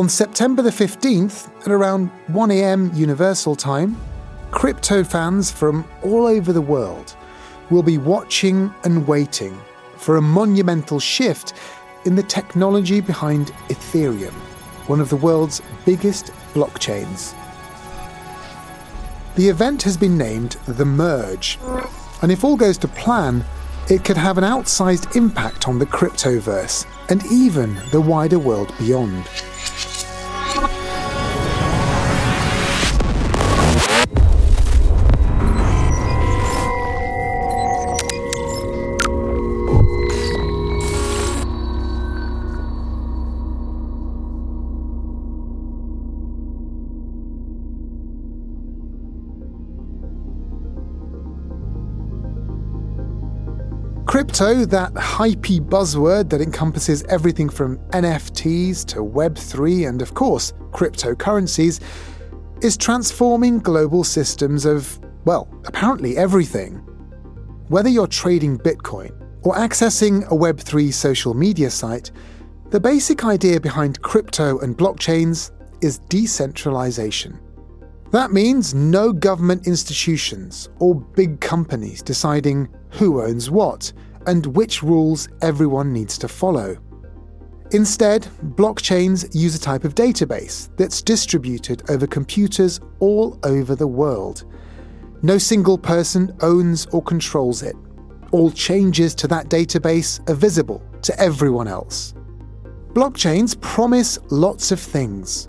On September the 15th, at around 1am Universal Time, crypto fans from all over the world will be watching and waiting for a monumental shift in the technology behind Ethereum, one of the world's biggest blockchains. The event has been named the Merge, and if all goes to plan, it could have an outsized impact on the cryptoverse and even the wider world beyond. Crypto, that hypey buzzword that encompasses everything from NFTs to Web3 and, of course, cryptocurrencies, is transforming global systems of, well, apparently everything. Whether you're trading Bitcoin or accessing a Web3 social media site, the basic idea behind crypto and blockchains is decentralization. That means no government institutions or big companies deciding who owns what and which rules everyone needs to follow. Instead, blockchains use a type of database that's distributed over computers all over the world. No single person owns or controls it. All changes to that database are visible to everyone else. Blockchains promise lots of things,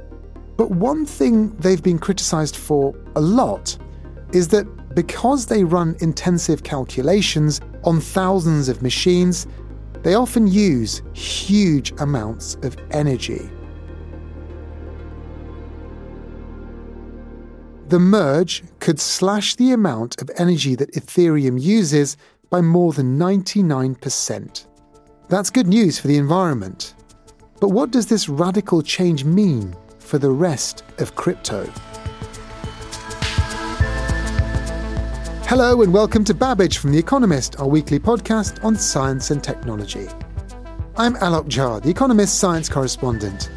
but one thing they've been criticized for a lot is that because they run intensive calculations on thousands of machines, they often use huge amounts of energy. The merge could slash the amount of energy that Ethereum uses by more than 99%. That's good news for the environment. But what does this radical change mean for the rest of crypto? Hello, and welcome to Babbage from The Economist, our weekly podcast on science and technology. I'm Alok Jha, The Economist science correspondent.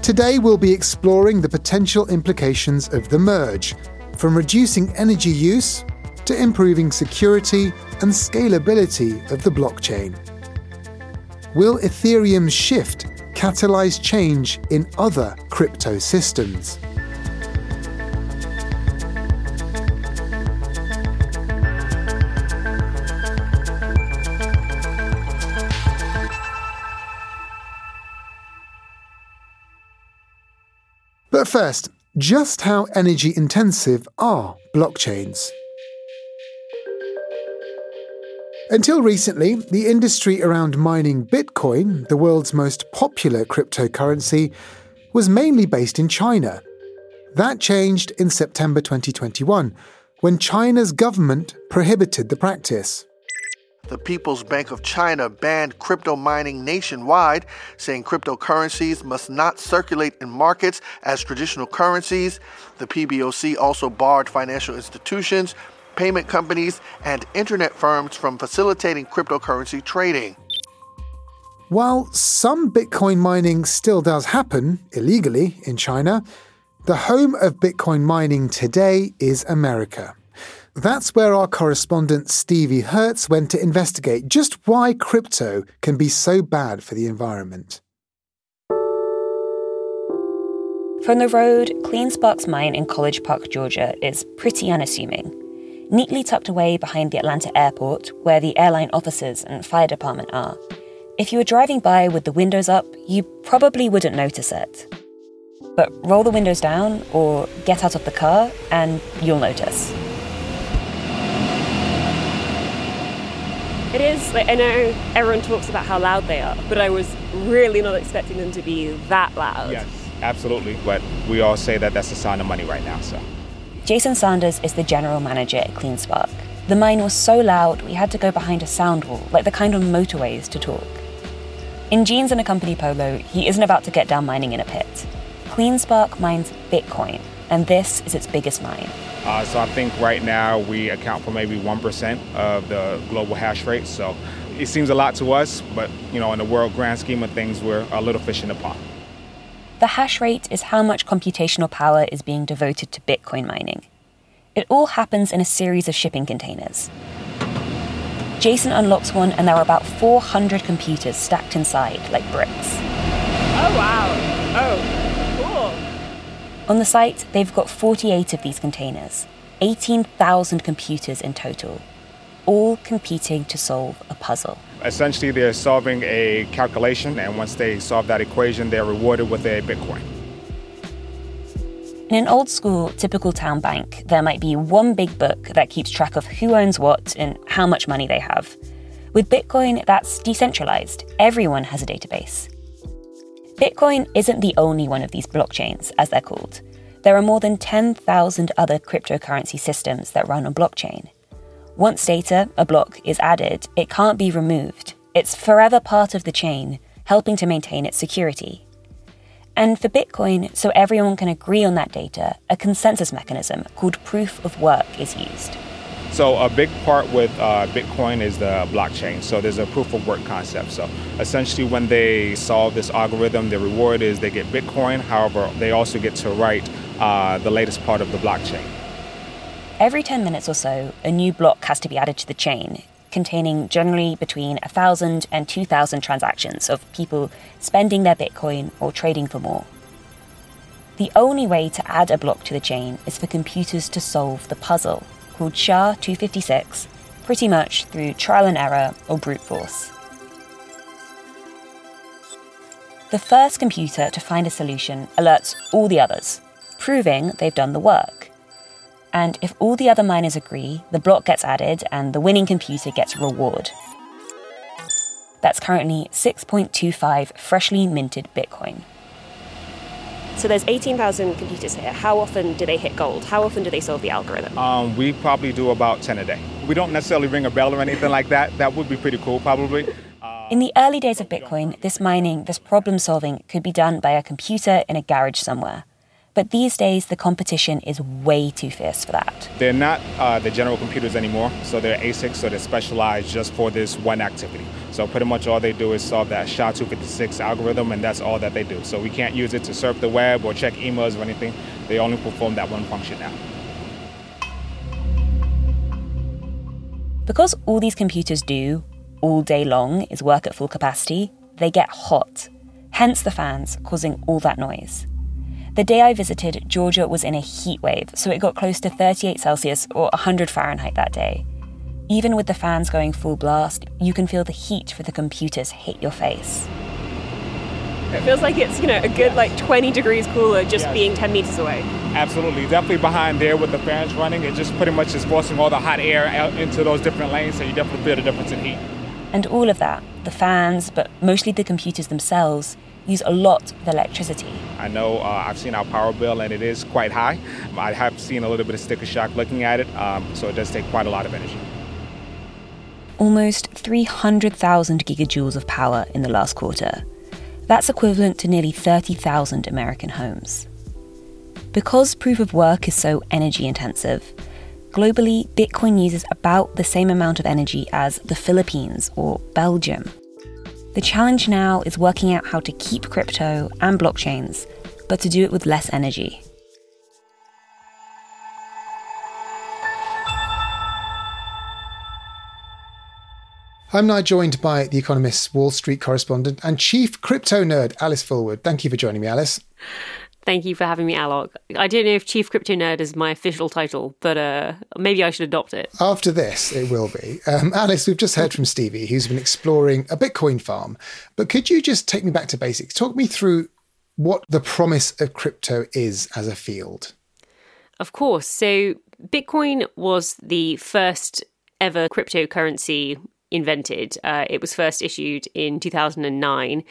Today, we'll be exploring the potential implications of the merge, from reducing energy use to improving security and scalability of the blockchain. Will Ethereum's shift catalyze change in other crypto systems? First, just how energy intensive are blockchains? Until recently, the industry around mining Bitcoin, the world's most popular cryptocurrency, was mainly based in China. That changed in September 2021 when China's government prohibited the practice the People's Bank of China banned crypto mining nationwide, saying cryptocurrencies must not circulate in markets as traditional currencies. The PBOC also barred financial institutions, payment companies, and internet firms from facilitating cryptocurrency trading. While some Bitcoin mining still does happen illegally in China, the home of Bitcoin mining today is America. That's where our correspondent Stevie Hertz went to investigate just why crypto can be so bad for the environment. From the road, CleanSpark's mine in College Park, Georgia is pretty unassuming. Neatly tucked away behind the Atlanta airport, where the airline offices and fire department are. If you were driving by with the windows up, you probably wouldn't notice it. But roll the windows down or get out of the car and you'll notice. It is, like, I know everyone talks about how loud they are, but I was really not expecting them to be that loud. Yes, absolutely. But we all say that that's a sign of money right now, so. Jason Sanders is the general manager at CleanSpark. The mine was so loud we had to go behind a sound wall, like the kind on motorways, to talk. In jeans and a company polo, he isn't about to get down mining in a pit. CleanSpark mines Bitcoin, and this is its biggest mine. Uh, so I think right now we account for maybe 1% of the global hash rate. So it seems a lot to us, but you know, in the world grand scheme of things, we're a little fish in the pond. The hash rate is how much computational power is being devoted to Bitcoin mining. It all happens in a series of shipping containers. Jason unlocks one, and there are about 400 computers stacked inside like bricks. Oh, wow. Oh, cool. On the site, they've got 48 of these containers, 18,000 computers in total, all competing to solve a puzzle. Essentially, they're solving a calculation, and once they solve that equation, they're rewarded with a Bitcoin. In an old school, typical town bank, there might be one big book that keeps track of who owns what and how much money they have. With Bitcoin, that's decentralized. Everyone has a database. Bitcoin isn't the only one of these blockchains, as they're called. There are more than 10,000 other cryptocurrency systems that run on blockchain. Once data, a block, is added, it can't be removed. It's forever part of the chain, helping to maintain its security. And for Bitcoin, so everyone can agree on that data, a consensus mechanism called proof of work is used. So a big part with uh, Bitcoin is the blockchain. So there's a proof of work concept. So essentially, when they solve this algorithm, the reward is they get Bitcoin. However, they also get to write uh, the latest part of the blockchain. Every 10 minutes or so, a new block has to be added to the chain, containing generally between 1,000 and 2,000 transactions of people spending their Bitcoin or trading for more. The only way to add a block to the chain is for computers to solve the puzzle, called SHA 256, pretty much through trial and error or brute force. The first computer to find a solution alerts all the others, proving they've done the work. And if all the other miners agree, the block gets added and the winning computer gets a reward. That's currently 6.25 freshly minted Bitcoin. So there's 18,000 computers here. How often do they hit gold? How often do they solve the algorithm? Um, we probably do about 10 a day. We don't necessarily ring a bell or anything like that. That would be pretty cool, probably. In the early days of Bitcoin, this mining, this problem solving could be done by a computer in a garage somewhere. But these days, the competition is way too fierce for that. They're not uh, the general computers anymore, so they're ASICs, so they're specialized just for this one activity. So pretty much all they do is solve that SHA-256 algorithm, and that's all that they do. So we can't use it to surf the web or check emails or anything. They only perform that one function now. Because all these computers do, all day long, is work at full capacity, they get hot. Hence the fans causing all that noise. The day I visited, Georgia was in a heat wave, so it got close to 38 Celsius or 100 Fahrenheit that day. Even with the fans going full blast, you can feel the heat for the computers hit your face. It feels like it's, you know, a good like 20 degrees cooler just yes. being 10 meters away. Absolutely. Definitely behind there with the fans running, it just pretty much is forcing all the hot air out into those different lanes, so you definitely feel the difference in heat. And all of that, the fans, but mostly the computers themselves, use a lot of electricity. I know uh, I've seen our power bill and it is quite high. I have seen a little bit of sticker shock looking at it, um, so it does take quite a lot of energy. Almost 300,000 gigajoules of power in the last quarter. That's equivalent to nearly 30,000 American homes. Because proof of work is so energy intensive, globally, Bitcoin uses about the same amount of energy as the Philippines or Belgium. The challenge now is working out how to keep crypto and blockchains, but to do it with less energy. I'm now joined by The Economist's Wall Street correspondent and chief crypto nerd, Alice Fulwood. Thank you for joining me, Alice. Thank you for having me, Alok. I don't know if Chief Crypto Nerd is my official title, but uh, maybe I should adopt it. After this, it will be. Um, Alice, we've just heard from Stevie, who's been exploring a Bitcoin farm. But could you just take me back to basics? Talk me through what the promise of crypto is as a field. Of course. So, Bitcoin was the first ever cryptocurrency invented. Uh, it was first issued in 2009.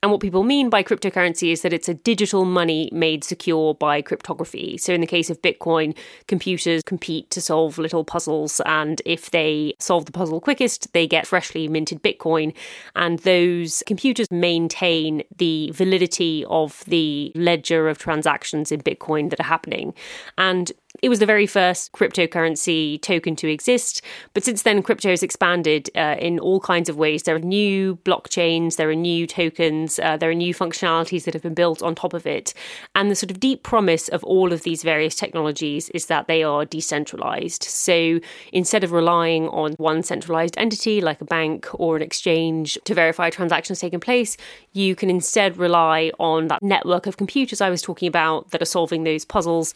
And what people mean by cryptocurrency is that it's a digital money made secure by cryptography. So, in the case of Bitcoin, computers compete to solve little puzzles, and if they solve the puzzle quickest, they get freshly minted Bitcoin. And those computers maintain the validity of the ledger of transactions in Bitcoin that are happening. And it was the very first cryptocurrency token to exist, but since then, crypto has expanded uh, in all kinds of ways. There are new blockchains, there are new tokens, uh, there are new functionalities that have been built on top of it. And the sort of deep promise of all of these various technologies is that they are decentralized. So instead of relying on one centralized entity like a bank or an exchange to verify transactions taking place, you can instead rely on that network of computers I was talking about that are solving those puzzles.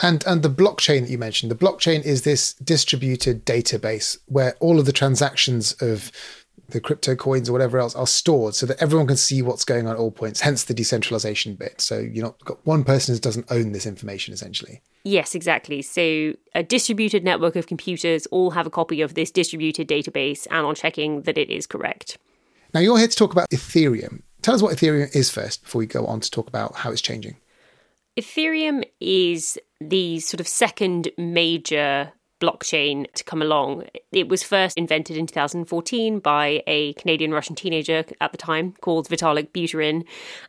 And and the blockchain that you mentioned, the blockchain is this distributed database where all of the transactions of the crypto coins or whatever else are stored so that everyone can see what's going on at all points, hence the decentralization bit. So you're not got one person who doesn't own this information essentially. Yes, exactly. So a distributed network of computers all have a copy of this distributed database and are checking that it is correct. Now you're here to talk about Ethereum. Tell us what Ethereum is first before we go on to talk about how it's changing. Ethereum is the sort of second major blockchain to come along. It was first invented in 2014 by a Canadian Russian teenager at the time called Vitalik Buterin.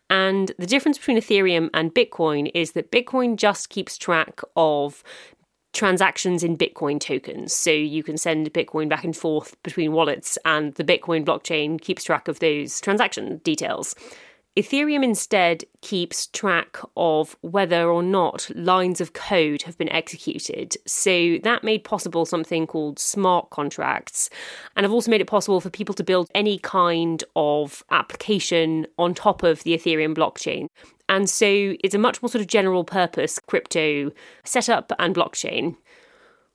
And the difference between Ethereum and Bitcoin is that Bitcoin just keeps track of transactions in Bitcoin tokens. So you can send Bitcoin back and forth between wallets, and the Bitcoin blockchain keeps track of those transaction details. Ethereum instead keeps track of whether or not lines of code have been executed. So that made possible something called smart contracts, and have also made it possible for people to build any kind of application on top of the Ethereum blockchain. And so it's a much more sort of general purpose crypto setup and blockchain.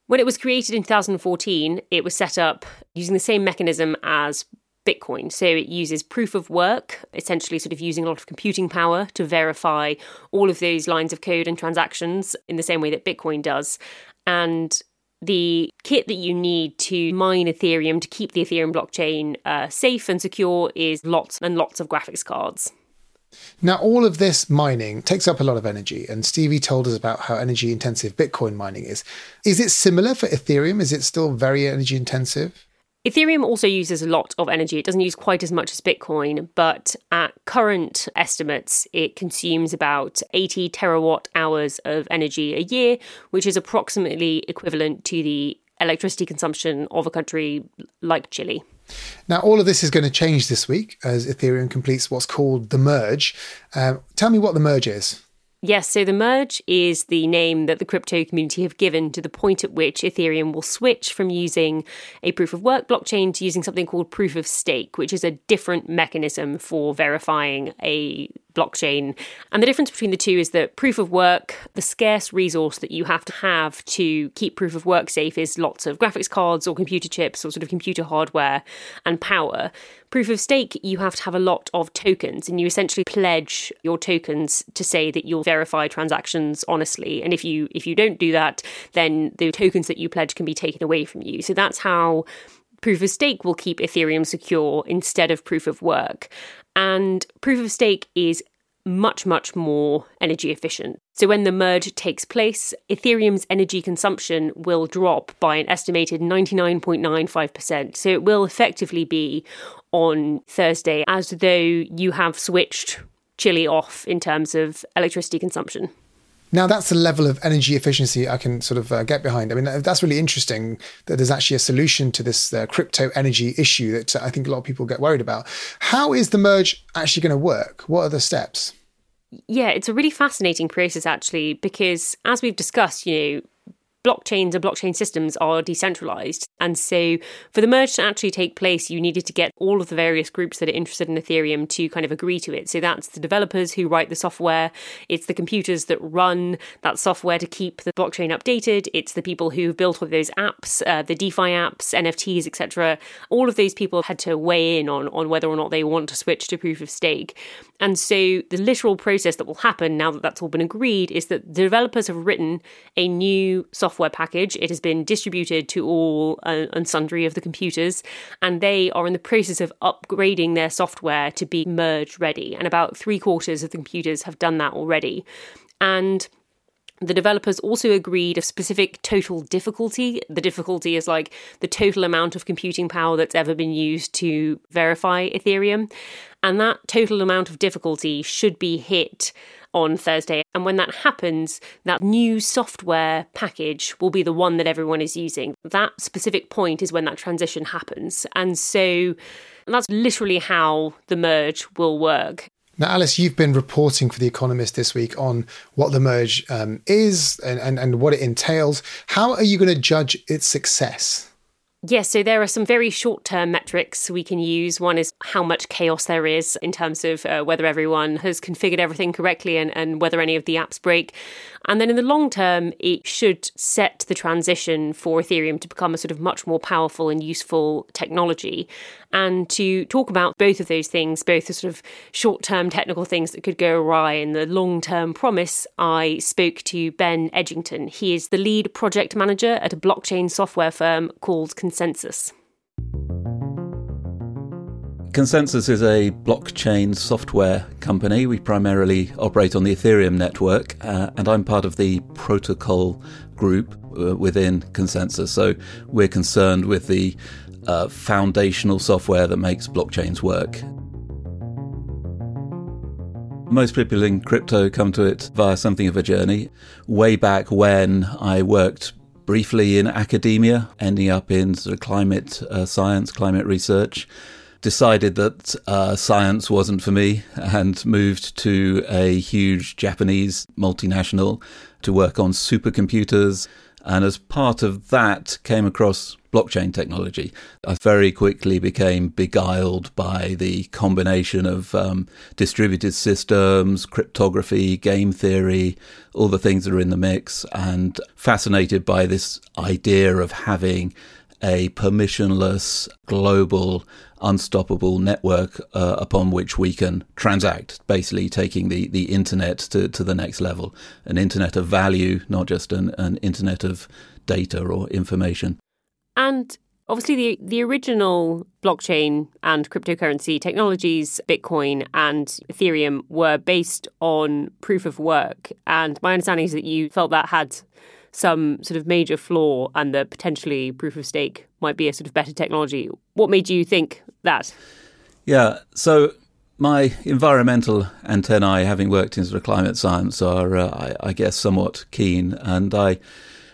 When it was created in 2014, it was set up using the same mechanism as Bitcoin. So it uses proof of work, essentially, sort of using a lot of computing power to verify all of those lines of code and transactions in the same way that Bitcoin does. And the kit that you need to mine Ethereum to keep the Ethereum blockchain uh, safe and secure is lots and lots of graphics cards. Now, all of this mining takes up a lot of energy, and Stevie told us about how energy intensive Bitcoin mining is. Is it similar for Ethereum? Is it still very energy intensive? Ethereum also uses a lot of energy. It doesn't use quite as much as Bitcoin, but at current estimates, it consumes about 80 terawatt hours of energy a year, which is approximately equivalent to the electricity consumption of a country like Chile. Now, all of this is going to change this week as Ethereum completes what's called the merge. Um, tell me what the merge is. Yes, so the merge is the name that the crypto community have given to the point at which Ethereum will switch from using a proof of work blockchain to using something called proof of stake, which is a different mechanism for verifying a blockchain. And the difference between the two is that proof of work, the scarce resource that you have to have to keep proof of work safe is lots of graphics cards or computer chips or sort of computer hardware and power. Proof of stake, you have to have a lot of tokens and you essentially pledge your tokens to say that you'll verify transactions honestly. And if you if you don't do that, then the tokens that you pledge can be taken away from you. So that's how proof of stake will keep Ethereum secure instead of proof of work. And proof of stake is much, much more energy efficient. So, when the merge takes place, Ethereum's energy consumption will drop by an estimated 99.95%. So, it will effectively be on Thursday as though you have switched Chile off in terms of electricity consumption. Now, that's the level of energy efficiency I can sort of uh, get behind. I mean, that's really interesting that there's actually a solution to this uh, crypto energy issue that uh, I think a lot of people get worried about. How is the merge actually going to work? What are the steps? Yeah, it's a really fascinating process, actually, because as we've discussed, you know, blockchains and blockchain systems are decentralized. And so for the merge to actually take place, you needed to get all of the various groups that are interested in Ethereum to kind of agree to it. So that's the developers who write the software, it's the computers that run that software to keep the blockchain updated, it's the people who have built all those apps, uh, the DeFi apps, NFTs, etc. All of those people had to weigh in on, on whether or not they want to switch to proof of stake. And so the literal process that will happen now that that's all been agreed is that the developers have written a new software package. It has been distributed to all uh, and sundry of the computers, and they are in the process of upgrading their software to be merge ready. And about three quarters of the computers have done that already. And the developers also agreed a specific total difficulty. The difficulty is like the total amount of computing power that's ever been used to verify Ethereum. And that total amount of difficulty should be hit on Thursday. And when that happens, that new software package will be the one that everyone is using. That specific point is when that transition happens. And so that's literally how the merge will work. Now, Alice, you've been reporting for The Economist this week on what the merge um, is and, and, and what it entails. How are you going to judge its success? Yes, so there are some very short term metrics we can use. One is how much chaos there is in terms of uh, whether everyone has configured everything correctly and, and whether any of the apps break. And then in the long term, it should set the transition for Ethereum to become a sort of much more powerful and useful technology. And to talk about both of those things, both the sort of short term technical things that could go awry and the long term promise, I spoke to Ben Edgington. He is the lead project manager at a blockchain software firm called ConsenSys. ConsenSys is a blockchain software company. We primarily operate on the Ethereum network, uh, and I'm part of the protocol group uh, within ConsenSys. So we're concerned with the uh, foundational software that makes blockchains work. Most people in crypto come to it via something of a journey. Way back when I worked briefly in academia, ending up in sort of climate uh, science, climate research. Decided that uh, science wasn't for me and moved to a huge Japanese multinational to work on supercomputers. And as part of that, came across blockchain technology. I very quickly became beguiled by the combination of um, distributed systems, cryptography, game theory, all the things that are in the mix, and fascinated by this idea of having a permissionless, global, unstoppable network uh, upon which we can transact, basically taking the, the internet to, to the next level. An internet of value, not just an, an internet of data or information. And obviously, the, the original blockchain and cryptocurrency technologies, Bitcoin and Ethereum, were based on proof of work. And my understanding is that you felt that had some sort of major flaw and that potentially proof of stake might be a sort of better technology. What made you think that? Yeah, so my environmental antennae, having worked in sort of climate science, are, uh, I, I guess, somewhat keen. And I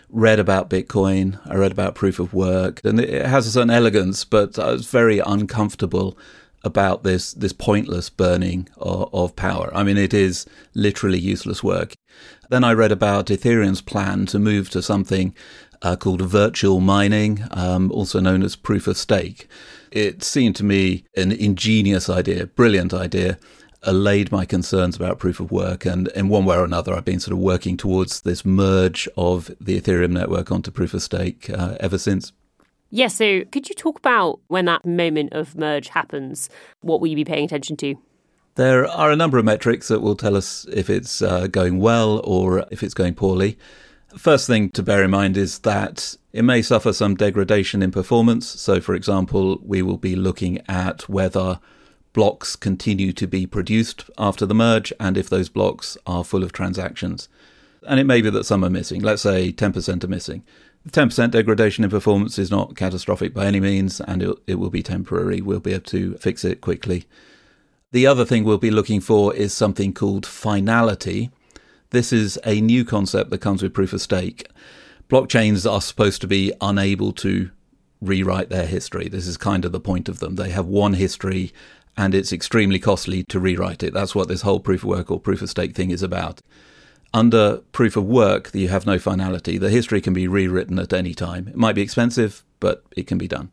read about Bitcoin, I read about proof of work, and it has a certain elegance, but I was very uncomfortable about this this pointless burning of, of, power. I mean, it is literally useless work. Then I read about Ethereum's plan to move to something uh, called virtual mining, um, also known as proof of stake. It seemed to me an ingenious idea, brilliant idea, allayed my concerns about proof of work. And in one way or another, I've been sort of working towards this merge of the Ethereum network onto proof of stake uh, ever since. Yes. Yeah, so could you talk about when that moment of merge happens? What will you be paying attention to? There are a number of metrics that will tell us if it's uh, going well or if it's going poorly. First thing to bear in mind is that it may suffer some degradation in performance. So, for example, we will be looking at whether blocks continue to be produced after the merge and if those blocks are full of transactions. And it may be that some are missing. Let's say 10% are missing. 10% degradation in performance is not catastrophic by any means, and it, it will be temporary. We'll be able to fix it quickly. The other thing we'll be looking for is something called finality. This is a new concept that comes with proof of stake. Blockchains are supposed to be unable to rewrite their history. This is kind of the point of them. They have one history and it's extremely costly to rewrite it. That's what this whole proof of work or proof of stake thing is about. Under proof of work, you have no finality. The history can be rewritten at any time. It might be expensive, but it can be done.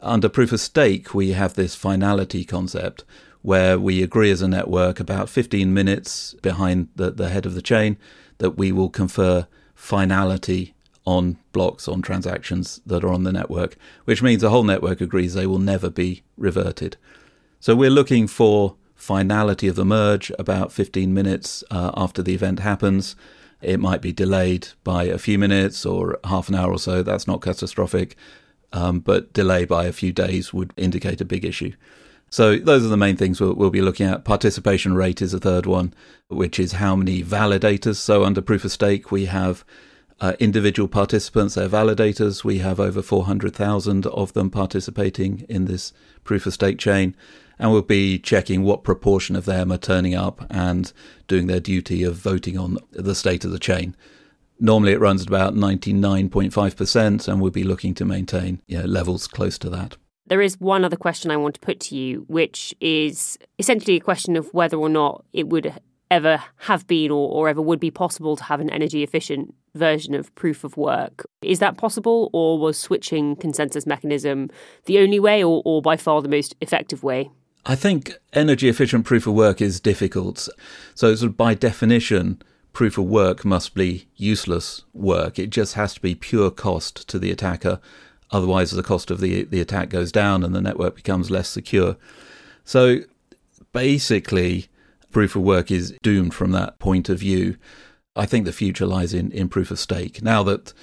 Under proof of stake, we have this finality concept where we agree as a network about 15 minutes behind the, the head of the chain that we will confer finality on blocks, on transactions that are on the network, which means the whole network agrees they will never be reverted. So we're looking for finality of the merge about 15 minutes uh, after the event happens. It might be delayed by a few minutes or half an hour or so. That's not catastrophic. Um, but delay by a few days would indicate a big issue. So those are the main things we'll, we'll, be looking at. Participation rate is a third one, which is how many validators. So under proof of stake, we have uh, individual participants, they're validators. We have over 400,000 of them participating in this proof of stake chain. And we'll be checking what proportion of them are turning up and doing their duty of voting on the state of the chain. Normally it runs at about 99.5%, and we'll be looking to maintain you know, levels close to that. There is one other question I want to put to you, which is essentially a question of whether or not it would ever have been or, or ever would be possible to have an energy efficient version of proof of work. Is that possible, or was switching consensus mechanism the only way, or, or by far the most effective way? I think energy efficient proof of work is difficult. So, sort of by definition, proof of work must be useless work. It just has to be pure cost to the attacker. Otherwise, the cost of the, the attack goes down and the network becomes less secure. So, basically, proof of work is doomed from that point of view. I think the future lies in, in proof of stake. Now that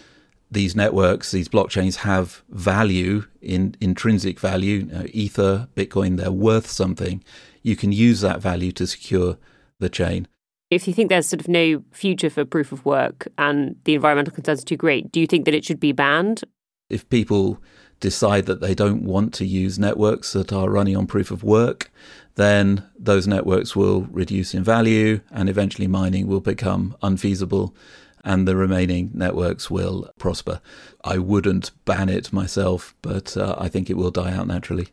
these networks, these blockchains have value, in intrinsic value, you know, Ether, Bitcoin, they're worth something. You can use that value to secure the chain. If you think there's sort of no future for proof of work and the environmental concerns are too great, do you think that it should be banned? If people decide that they don't want to use networks that are running on proof of work, then those networks will reduce in value and eventually mining will become unfeasible and the remaining networks will prosper. I wouldn't ban it myself, but uh, I think it will die out naturally.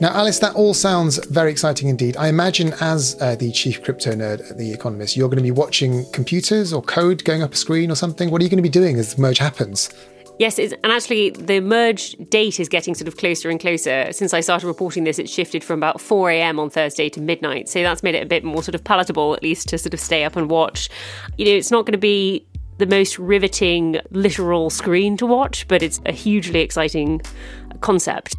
Now, Alice, that all sounds very exciting indeed. I imagine, as uh, the chief crypto nerd at The Economist, you're going to be watching computers or code going up a screen or something. What are you going to be doing as the merge happens? Yes, and actually, the merge date is getting sort of closer and closer. Since I started reporting this, it's shifted from about 4 a.m. on Thursday to midnight. So that's made it a bit more sort of palatable, at least to sort of stay up and watch. You know, it's not going to be the most riveting literal screen to watch, but it's a hugely exciting concept.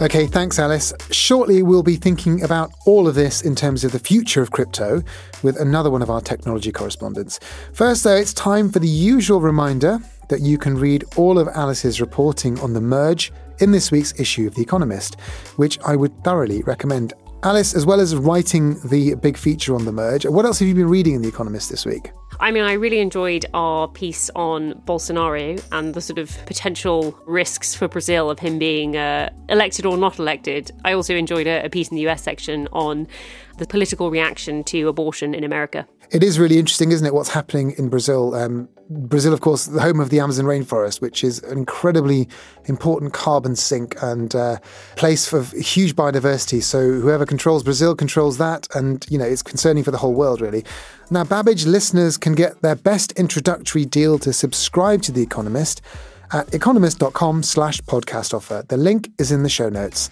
Okay, thanks, Alice. Shortly, we'll be thinking about all of this in terms of the future of crypto with another one of our technology correspondents. First, though, it's time for the usual reminder that you can read all of Alice's reporting on the merge in this week's issue of The Economist, which I would thoroughly recommend. Alice, as well as writing the big feature on the merge, what else have you been reading in The Economist this week? I mean, I really enjoyed our piece on Bolsonaro and the sort of potential risks for Brazil of him being uh, elected or not elected. I also enjoyed a, a piece in the US section on the political reaction to abortion in America. It is really interesting, isn't it, what's happening in Brazil? Um, Brazil, of course, the home of the Amazon rainforest, which is an incredibly important carbon sink and uh, place for huge biodiversity. So whoever controls Brazil controls that, and you know it's concerning for the whole world, really. Now, Babbage listeners can get their best introductory deal to subscribe to The Economist at economist.com slash podcast offer. The link is in the show notes.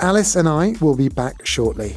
Alice and I will be back shortly.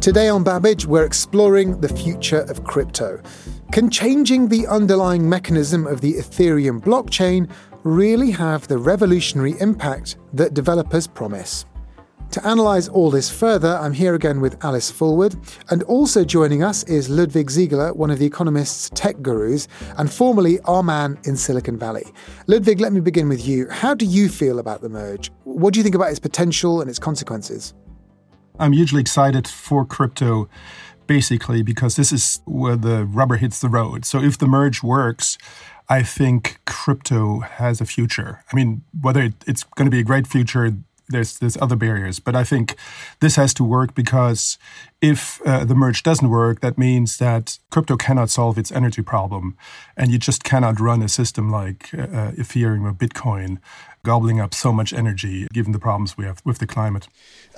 Today on Babbage, we're exploring the future of crypto. Can changing the underlying mechanism of the Ethereum blockchain really have the revolutionary impact that developers promise? To analyse all this further, I'm here again with Alice Fulwood, and also joining us is Ludwig Siegele, one of the Economist's tech gurus, and formerly our man in Silicon Valley. Ludwig, let me begin with you. How do you feel about the merge? What do you think about its potential and its consequences? I'm hugely excited for crypto basically because this is where the rubber hits the road. So if the merge works, I think crypto has a future. I mean, whether it's going to be a great future, there's there's other barriers. But I think this has to work because if uh, the merge doesn't work, that means that crypto cannot solve its energy problem, and you just cannot run a system like uh, uh, Ethereum or Bitcoin, gobbling up so much energy given the problems we have with the climate.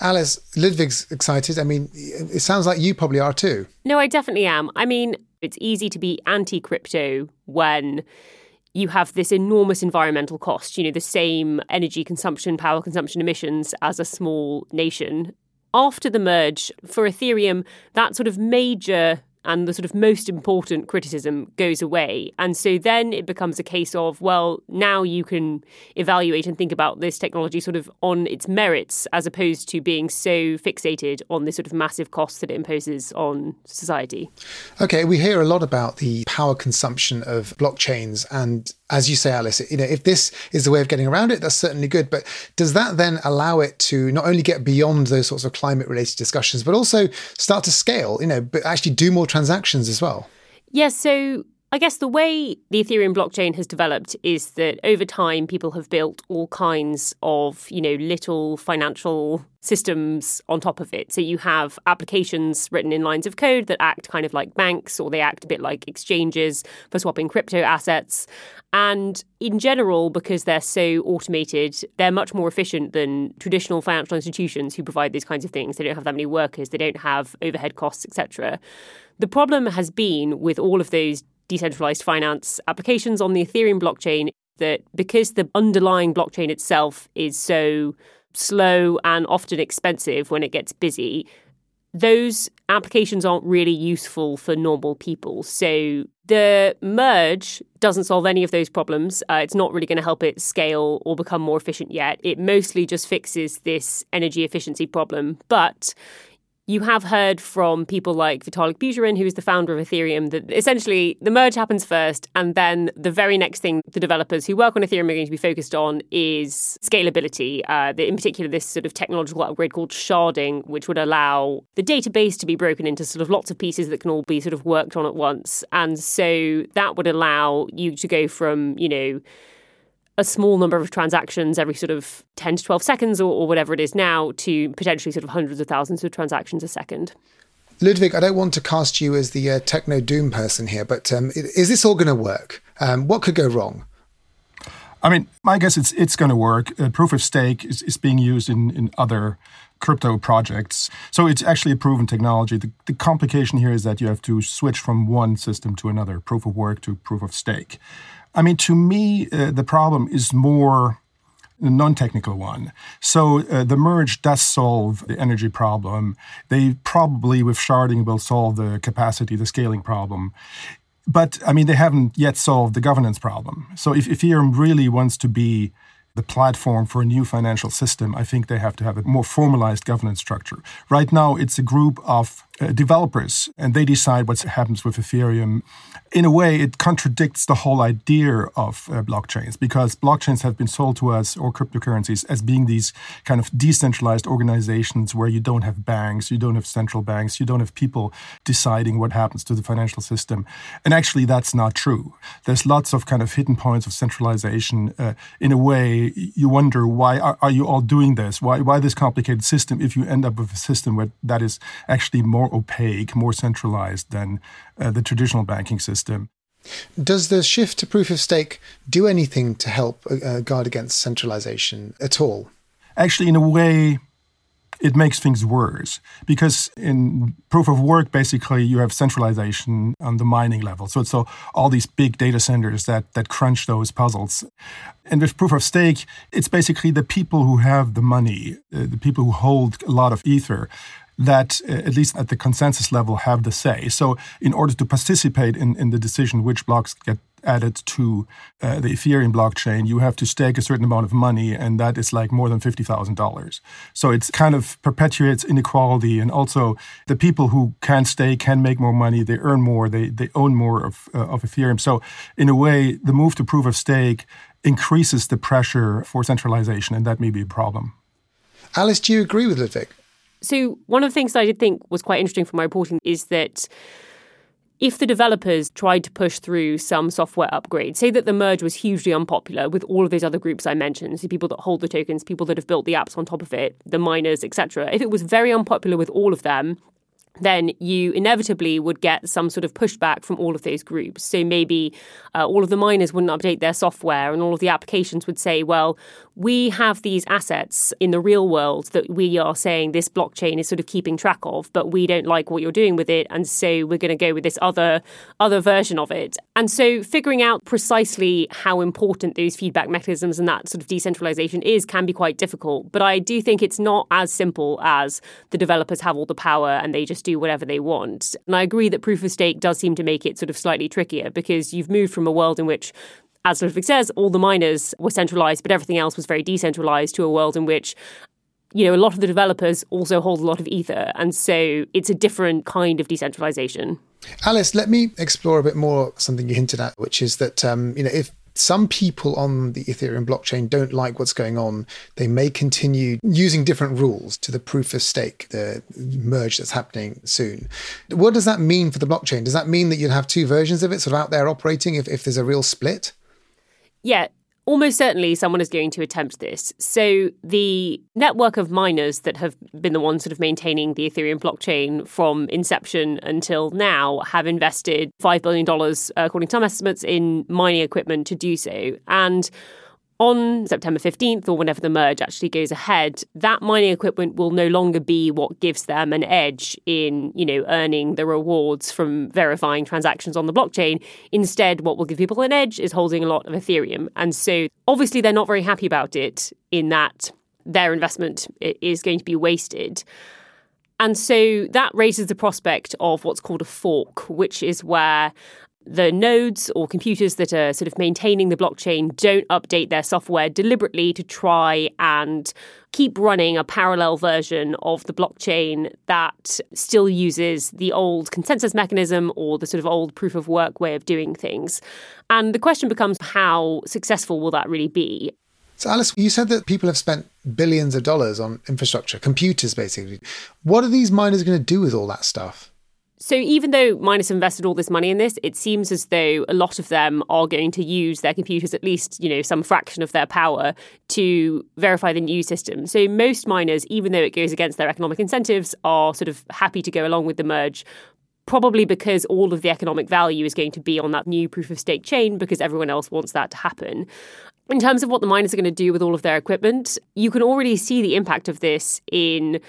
Alice, Ludwig's excited. I mean, it sounds like you probably are too. No, I definitely am. I mean, it's easy to be anti crypto when you have this enormous environmental cost, you know, the same energy consumption, power consumption emissions as a small nation. After the merge, for Ethereum, that sort of major and the sort of most important criticism goes away. And so then it becomes a case of, well, now you can evaluate and think about this technology sort of on its merits as opposed to being so fixated on the sort of massive costs that it imposes on society. Okay, we hear a lot about the power consumption of blockchains and as you say, Alice, you know, if this is the way of getting around it, that's certainly good. But does that then allow it to not only get beyond those sorts of climate related discussions, but also start to scale, you know, but actually do more transactions as well? Yes. Yeah, so I guess the way the Ethereum blockchain has developed is that over time people have built all kinds of, you know, little financial systems on top of it. So you have applications written in lines of code that act kind of like banks or they act a bit like exchanges for swapping crypto assets. And in general, because they're so automated, they're much more efficient than traditional financial institutions who provide these kinds of things. They don't have that many workers, they don't have overhead costs, etc. The problem has been with all of those decentralized finance applications on the Ethereum blockchain that because the underlying blockchain itself is so slow and often expensive when it gets busy, those applications aren't really useful for normal people. So the merge doesn't solve any of those problems. Uh, it's not really going to help it scale or become more efficient yet. It mostly just fixes this energy efficiency problem. But you have heard from people like Vitalik Buterin, who is the founder of Ethereum, that essentially the merge happens first, and then the very next thing the developers who work on Ethereum are going to be focused on is scalability. Uh, in particular, this sort of technological upgrade called sharding, which would allow the database to be broken into sort of lots of pieces that can all be sort of worked on at once. And so that would allow you to go from, you know, a small number of transactions every sort of 10 to 12 seconds or, or whatever it is now to potentially sort of hundreds of thousands of transactions a second. Ludwig, I don't want to cast you as the uh, techno doom person here, but um, is this all going to work? Um, what could go wrong? I mean, my guess it's it's going to work. Uh, proof of stake is, is being used in, in other crypto projects. So it's actually a proven technology. The, the complication here is that you have to switch from one system to another, proof of work to proof of stake. I mean, to me, uh, the problem is more a non-technical one. So uh, the merge does solve the energy problem. They probably, with sharding, will solve the capacity, the scaling problem. But I mean, they haven't yet solved the governance problem. So if Ethereum really wants to be the platform for a new financial system, I think they have to have a more formalized governance structure. Right now, it's a group of developers and they decide what happens with Ethereum. In a way, it contradicts the whole idea of uh, blockchains because blockchains have been sold to us or cryptocurrencies as being these kind of decentralized organizations where you don't have banks, you don't have central banks, you don't have people deciding what happens to the financial system. And actually, that's not true. There's lots of kind of hidden points of centralization. Uh, in a way, you wonder why are, are you all doing this? Why, why this complicated system if you end up with a system where that is actually more opaque, more centralized than uh, the traditional banking system. Does the shift to proof of stake do anything to help uh, guard against centralization at all? Actually, in a way, it makes things worse because in proof of work, basically, you have centralization on the mining level. So, so all these big data centers that that crunch those puzzles. And with proof of stake, it's basically the people who have the money, uh, the people who hold a lot of ether, that, uh, at least at the consensus level, have the say. So, in order to participate in, in the decision which blocks get added to uh, the Ethereum blockchain, you have to stake a certain amount of money, and that is like more than $50,000. So it's kind of perpetuates inequality. And also, the people who can stake can make more money, they earn more, they, they own more of, uh, of Ethereum. So, in a way, the move to proof of stake increases the pressure for centralization, and that may be a problem. Alice, do you agree with Ludwig? So, one of the things that I did think was quite interesting from my reporting is that if the developers tried to push through some software upgrade, say that the merge was hugely unpopular with all of those other groups I mentioned, so people that hold the tokens, people that have built the apps on top of it, the miners, etc. If it was very unpopular with all of them, then you inevitably would get some sort of pushback from all of those groups. So maybe uh, all of the miners wouldn't update their software, and all of the applications would say, well, we have these assets in the real world that we are saying this blockchain is sort of keeping track of, but we don't like what you're doing with it, and so we're going to go with this other other version of it. And so figuring out precisely how important those feedback mechanisms and that sort of decentralization is can be quite difficult. But I do think it's not as simple as the developers have all the power and they just do whatever they want. And I agree that proof of stake does seem to make it sort of slightly trickier because you've moved from a world in which as Ludwig says, all the miners were centralized, but everything else was very decentralized to a world in which you know, a lot of the developers also hold a lot of ether. And so it's a different kind of decentralization. Alice, let me explore a bit more something you hinted at, which is that, um, you know, if some people on the Ethereum blockchain don't like what's going on, they may continue using different rules to the proof of stake, the merge that's happening soon. What does that mean for the blockchain? Does that mean that you'd have two versions of it sort of out there operating if, if there's a real split? Yeah, almost certainly someone is going to attempt this. So the network of miners that have been the ones sort of maintaining the Ethereum blockchain from inception until now have invested $5 billion, according to some estimates, in mining equipment to do so. And on September 15th or whenever the merge actually goes ahead, that mining equipment will no longer be what gives them an edge in, you know, earning the rewards from verifying transactions on the blockchain. Instead, what will give people an edge is holding a lot of Ethereum. And so obviously they're not very happy about it in that their investment is going to be wasted. And so that raises the prospect of what's called a fork, which is where the nodes or computers that are sort of maintaining the blockchain don't update their software deliberately to try and keep running a parallel version of the blockchain that still uses the old consensus mechanism or the sort of old proof of work way of doing things. And the question becomes how successful will that really be? So, Alice, you said that people have spent billions of dollars on infrastructure, computers basically. What are these miners going to do with all that stuff? So even though miners invested all this money in this, it seems as though a lot of them are going to use their computers at least, you know, some fraction of their power to verify the new system. So most miners, even though it goes against their economic incentives, are sort of happy to go along with the merge. Probably because all of the economic value is going to be on that new proof of stake chain because everyone else wants that to happen. In terms of what the miners are going to do with all of their equipment, you can already see the impact of this in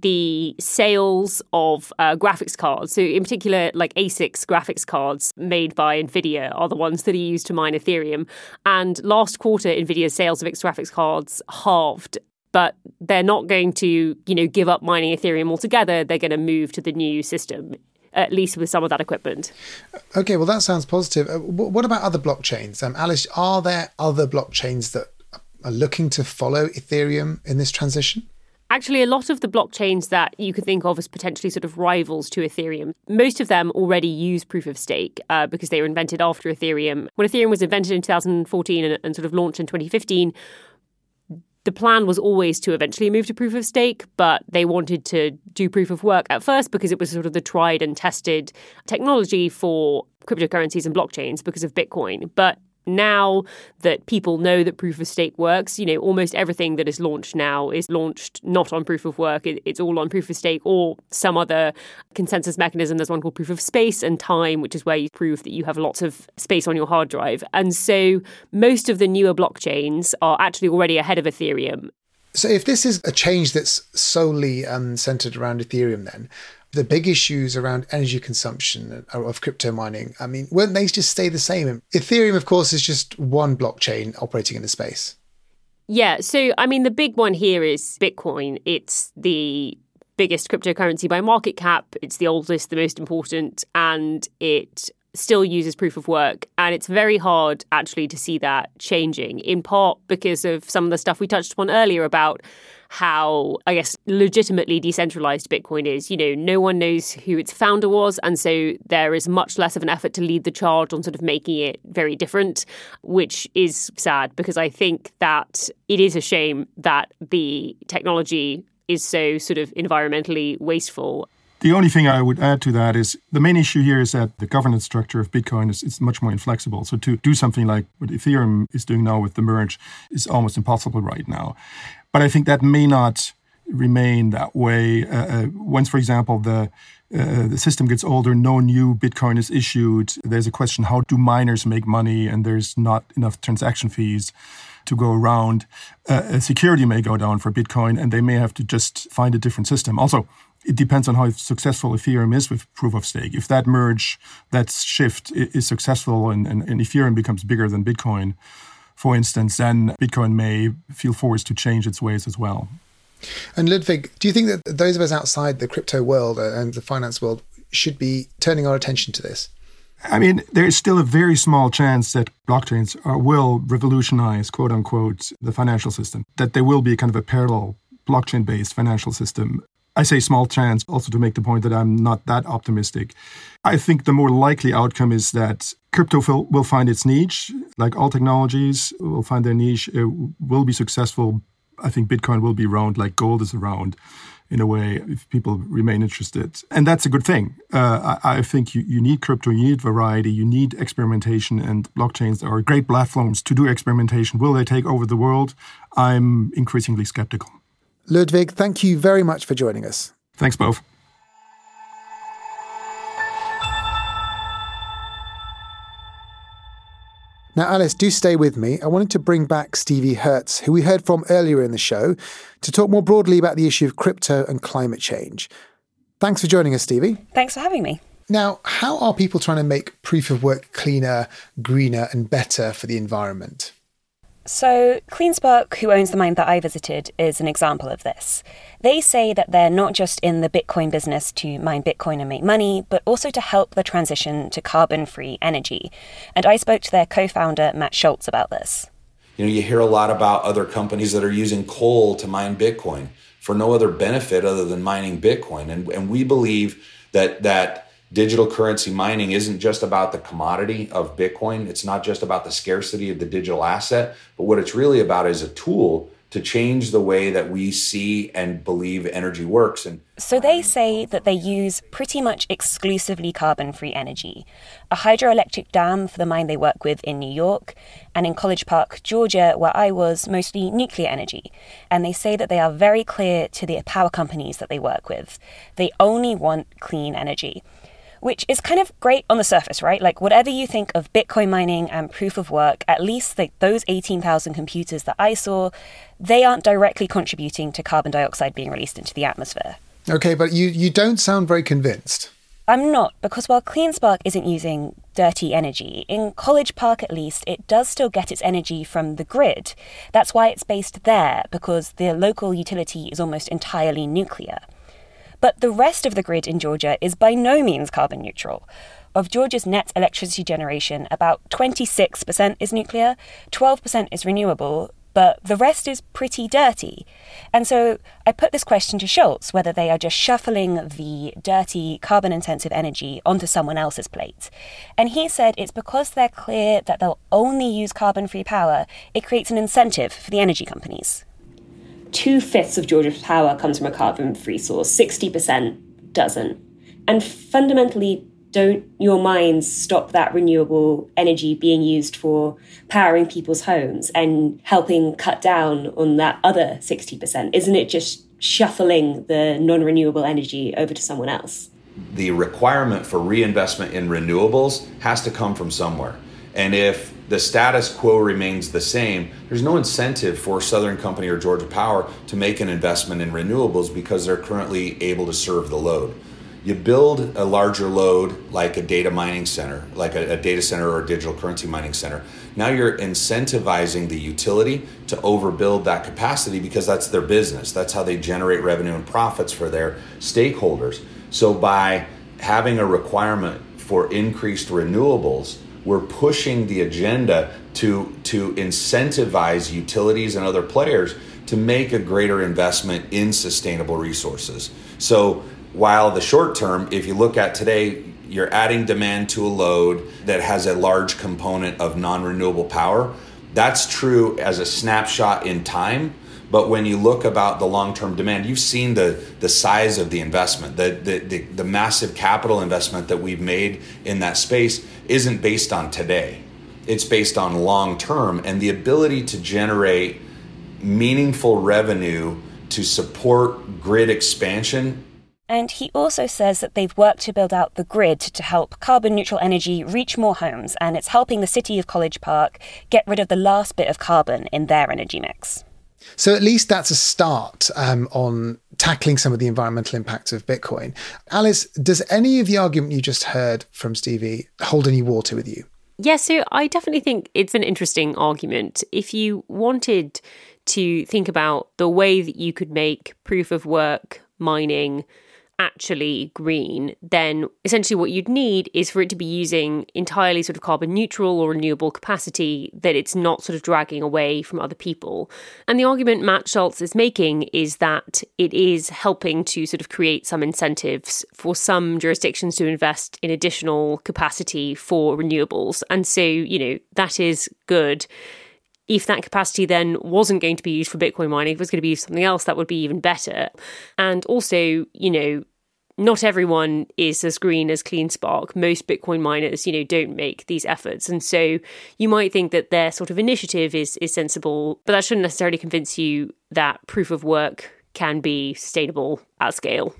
the sales of uh, graphics cards. So, in particular, like ASICs graphics cards made by NVIDIA are the ones that are used to mine Ethereum. And last quarter, NVIDIA's sales of its graphics cards halved. But they're not going to, you know, give up mining Ethereum altogether. They're going to move to the new system at least with some of that equipment. Okay, well, that sounds positive. Uh, what about other blockchains? Um, Alice, are there other blockchains that are looking to follow Ethereum in this transition? Actually, a lot of the blockchains that you could think of as potentially sort of rivals to Ethereum, most of them already use proof of stake uh, because they were invented after Ethereum. When Ethereum was invented in 2014 and, and sort of launched in 2015, the plan was always to eventually move to proof of stake, but they wanted to do proof of work at first because it was sort of the tried and tested technology for cryptocurrencies and blockchains because of Bitcoin. But now that people know that proof of stake works, you know, almost everything that is launched now is launched not on proof of work. It's all on proof of stake or some other consensus mechanism. There's one called proof of space and time, which is where you prove that you have lots of space on your hard drive. And so most of the newer blockchains are actually already ahead of Ethereum. So if this is a change that's solely um, centered around Ethereum, then the big issues around energy consumption uh, of crypto mining, I mean, won't they just stay the same? Ethereum, of course, is just one blockchain operating in the space. Yeah. So, I mean, the big one here is Bitcoin. It's the biggest cryptocurrency by market cap. It's the oldest, the most important, and it still uses proof of work. And it's very hard actually to see that changing, in part because of some of the stuff we touched upon earlier about how, I guess, legitimately decentralized Bitcoin is. You know, no one knows who its founder was. And so there is much less of an effort to lead the charge on sort of making it very different, which is sad because I think that it is a shame that the technology is so sort of environmentally wasteful. The only thing I would add to that is the main issue here is that the governance structure of Bitcoin is, much more inflexible. So to do something like what Ethereum is doing now with the merge is almost impossible right now. But I think that may not remain that way. Uh, uh, once, for example, the uh, the system gets older, no new Bitcoin is issued. There's a question: How do miners make money? And there's not enough transaction fees to go around. Uh, security may go down for Bitcoin, and they may have to just find a different system. Also, it depends on how successful Ethereum is with proof of stake. If that merge, that shift is successful, and, and, and Ethereum becomes bigger than Bitcoin for instance, then Bitcoin may feel forced to change its ways as well. And Ludwig, do you think that those of us outside the crypto world and the finance world should be turning our attention to this? I mean, there is still a very small chance that blockchains are, will revolutionize, quote unquote, the financial system, that there will be kind of a parallel blockchain based financial system I say small chance also to make the point that I'm not that optimistic. I think the more likely outcome is that crypto will find its niche, like all technologies will find their niche, it will be successful. I think Bitcoin will be around like gold is around in a way if people remain interested. And that's a good thing. Uh, I, I, think you, you need crypto, you need variety, you need experimentation, and blockchains are great platforms to do experimentation. Will they take over the world? I'm increasingly skeptical. Ludwig, thank you very much for joining us. Thanks, both. Now, Alice, do stay with me. I wanted to bring back Stevie Hertz, who we heard from earlier in the show, to talk more broadly about the issue of crypto and climate change. Thanks for joining us, Stevie. Thanks for having me. Now, how are people trying to make proof of work cleaner, greener, and better for the environment? So, CleanSpark, who owns the mine that I visited, is an example of this. They say that they're not just in the Bitcoin business to mine Bitcoin and make money, but also to help the transition to carbon free energy. And I spoke to their co founder, Matt Schultz, about this. You know, you hear a lot about other companies that are using coal to mine Bitcoin for no other benefit other than mining Bitcoin. And, and we believe that that digital currency mining isn't just about the commodity of Bitcoin. It's not just about the scarcity of the digital asset, but what it's really about is a tool to change the way that we see and believe energy works. And so they say that they use pretty much exclusively carbon-free energy. A hydroelectric dam for the mine they work with in New York, and in College Park, Georgia, where I was, mostly nuclear energy. And they say that they are very clear to the power companies that they work with. They only want clean energy which is kind of great on the surface, right? Like, whatever you think of Bitcoin mining and proof of work, at least like those 18,000 computers that I saw, they aren't directly contributing to carbon dioxide being released into the atmosphere. Okay, but you, you don't sound very convinced. I'm not, because while CleanSpark isn't using dirty energy, in College Park at least, it does still get its energy from the grid. That's why it's based there, because the local utility is almost entirely nuclear. But the rest of the grid in Georgia is by no means carbon neutral. Of Georgia's net electricity generation, about 26% is nuclear, 12% is renewable, but the rest is pretty dirty. And so I put this question to Schultz whether they are just shuffling the dirty, carbon intensive energy onto someone else's plate. And he said it's because they're clear that they'll only use carbon free power, it creates an incentive for the energy companies two fifths of Georgia's power comes from a carbon free source, 60% doesn't. And fundamentally, don't your mines stop that renewable energy being used for powering people's homes and helping cut down on that other 60%? Isn't it just shuffling the non renewable energy over to someone else? The requirement for reinvestment in renewables has to come from somewhere. And if the status quo remains the same, there's no incentive for Southern Company or Georgia Power to make an investment in renewables because they're currently able to serve the load. you build a larger load like a data mining center, like a, a, data center or a digital currency mining center. Now you're incentivizing the utility to overbuild that capacity because that's their business. That's how they generate revenue and profits for their stakeholders. So by having a requirement for increased renewables, we're pushing the agenda to, to incentivize utilities and other players to make a greater investment in sustainable resources. So while the short term, if you look at today, you're adding demand to a load that has a large component of non renewable power. That's true as a snapshot in time. But when you look about the long term demand, you've seen the, the size of the investment, the, the, the, the massive capital investment that we've made in that space isn't based on today. It's based on long term and the ability to generate meaningful revenue to support grid expansion and he also says that they've worked to build out the grid to help carbon neutral energy reach more homes, and it's helping the city of College Park get rid of the last bit of carbon in their energy mix. So at least that's a start um, on tackling some of the environmental impacts of Bitcoin. Alice, does any of the argument you just heard from Stevie hold any water with you? Yeah, so I definitely think it's an interesting argument. If you wanted to think about the way that you could make proof of work mining actually green, then essentially what you'd need is for it to be using entirely sort of carbon neutral or renewable capacity that it's not sort of dragging away from other people. And the argument Matt Schultz is making is that it is helping to sort of create some incentives for some jurisdictions to invest in additional capacity for renewables. And so, you know, that is good if that capacity then wasn't going to be used for Bitcoin mining, if it was going to be used for something else, that would be even better. And also, you know, not everyone is as green as CleanSpark. Most Bitcoin miners, you know, don't make these efforts. And so you might think that their sort of initiative is is sensible, but that shouldn't necessarily convince you that proof of work can be sustainable at scale.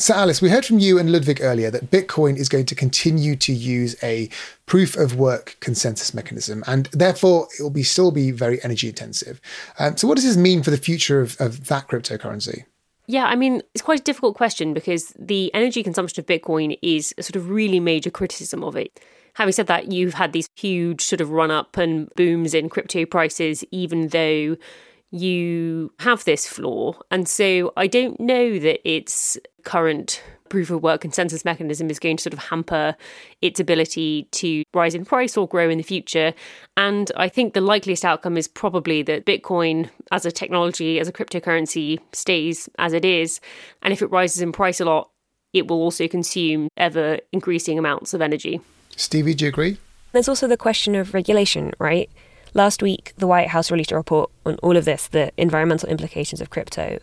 So, Alice, we heard from you and Ludwig earlier that Bitcoin is going to continue to use a proof of work consensus mechanism, and therefore it will be still be very energy intensive. Um, so, what does this mean for the future of, of that cryptocurrency? Yeah, I mean, it's quite a difficult question because the energy consumption of Bitcoin is a sort of really major criticism of it. Having said that, you've had these huge sort of run up and booms in crypto prices, even though you have this flaw. And so I don't know that its current proof of work consensus mechanism is going to sort of hamper its ability to rise in price or grow in the future. And I think the likeliest outcome is probably that Bitcoin as a technology, as a cryptocurrency, stays as it is. And if it rises in price a lot, it will also consume ever increasing amounts of energy. Stevie, do you agree? There's also the question of regulation, right? Last week, the White House released a report on all of this, the environmental implications of crypto.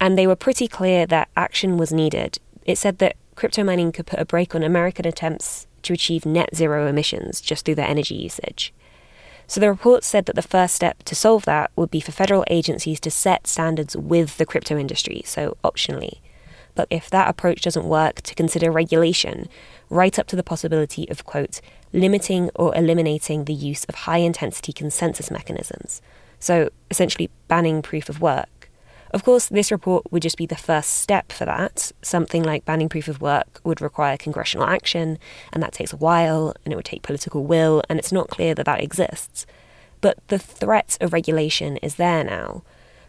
And they were pretty clear that action was needed it said that crypto mining could put a brake on American attempts to achieve net zero emissions just through their energy usage. So the report said that the first step to solve that would be for federal agencies to set standards with the crypto industry, so optionally. But if that approach doesn't work, to consider regulation, right up to the possibility of, quote, limiting or eliminating the use of high intensity consensus mechanisms. So essentially banning proof of work of course, this report would just be the first step for that. Something like banning proof of work would require congressional action, and that takes a while, and it would take political will, and it's not clear that that exists. But the threat of regulation is there now,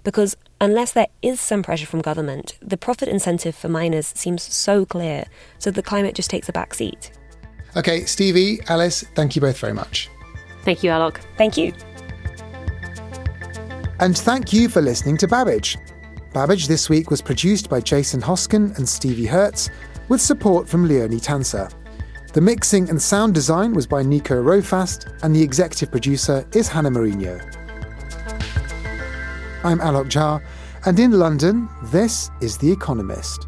because unless there is some pressure from government, the profit incentive for miners seems so clear, so the climate just takes a back seat. Okay, Stevie, Alice, thank you both very much. Thank you, Alok. Thank you. And thank you for listening to Babbage. Babbage this week was produced by Jason Hosken and Stevie Hertz, with support from Leonie Tanser. The mixing and sound design was by Nico Rofast, and the executive producer is Hannah Mareno. I'm Alok Jha, and in London, this is The Economist.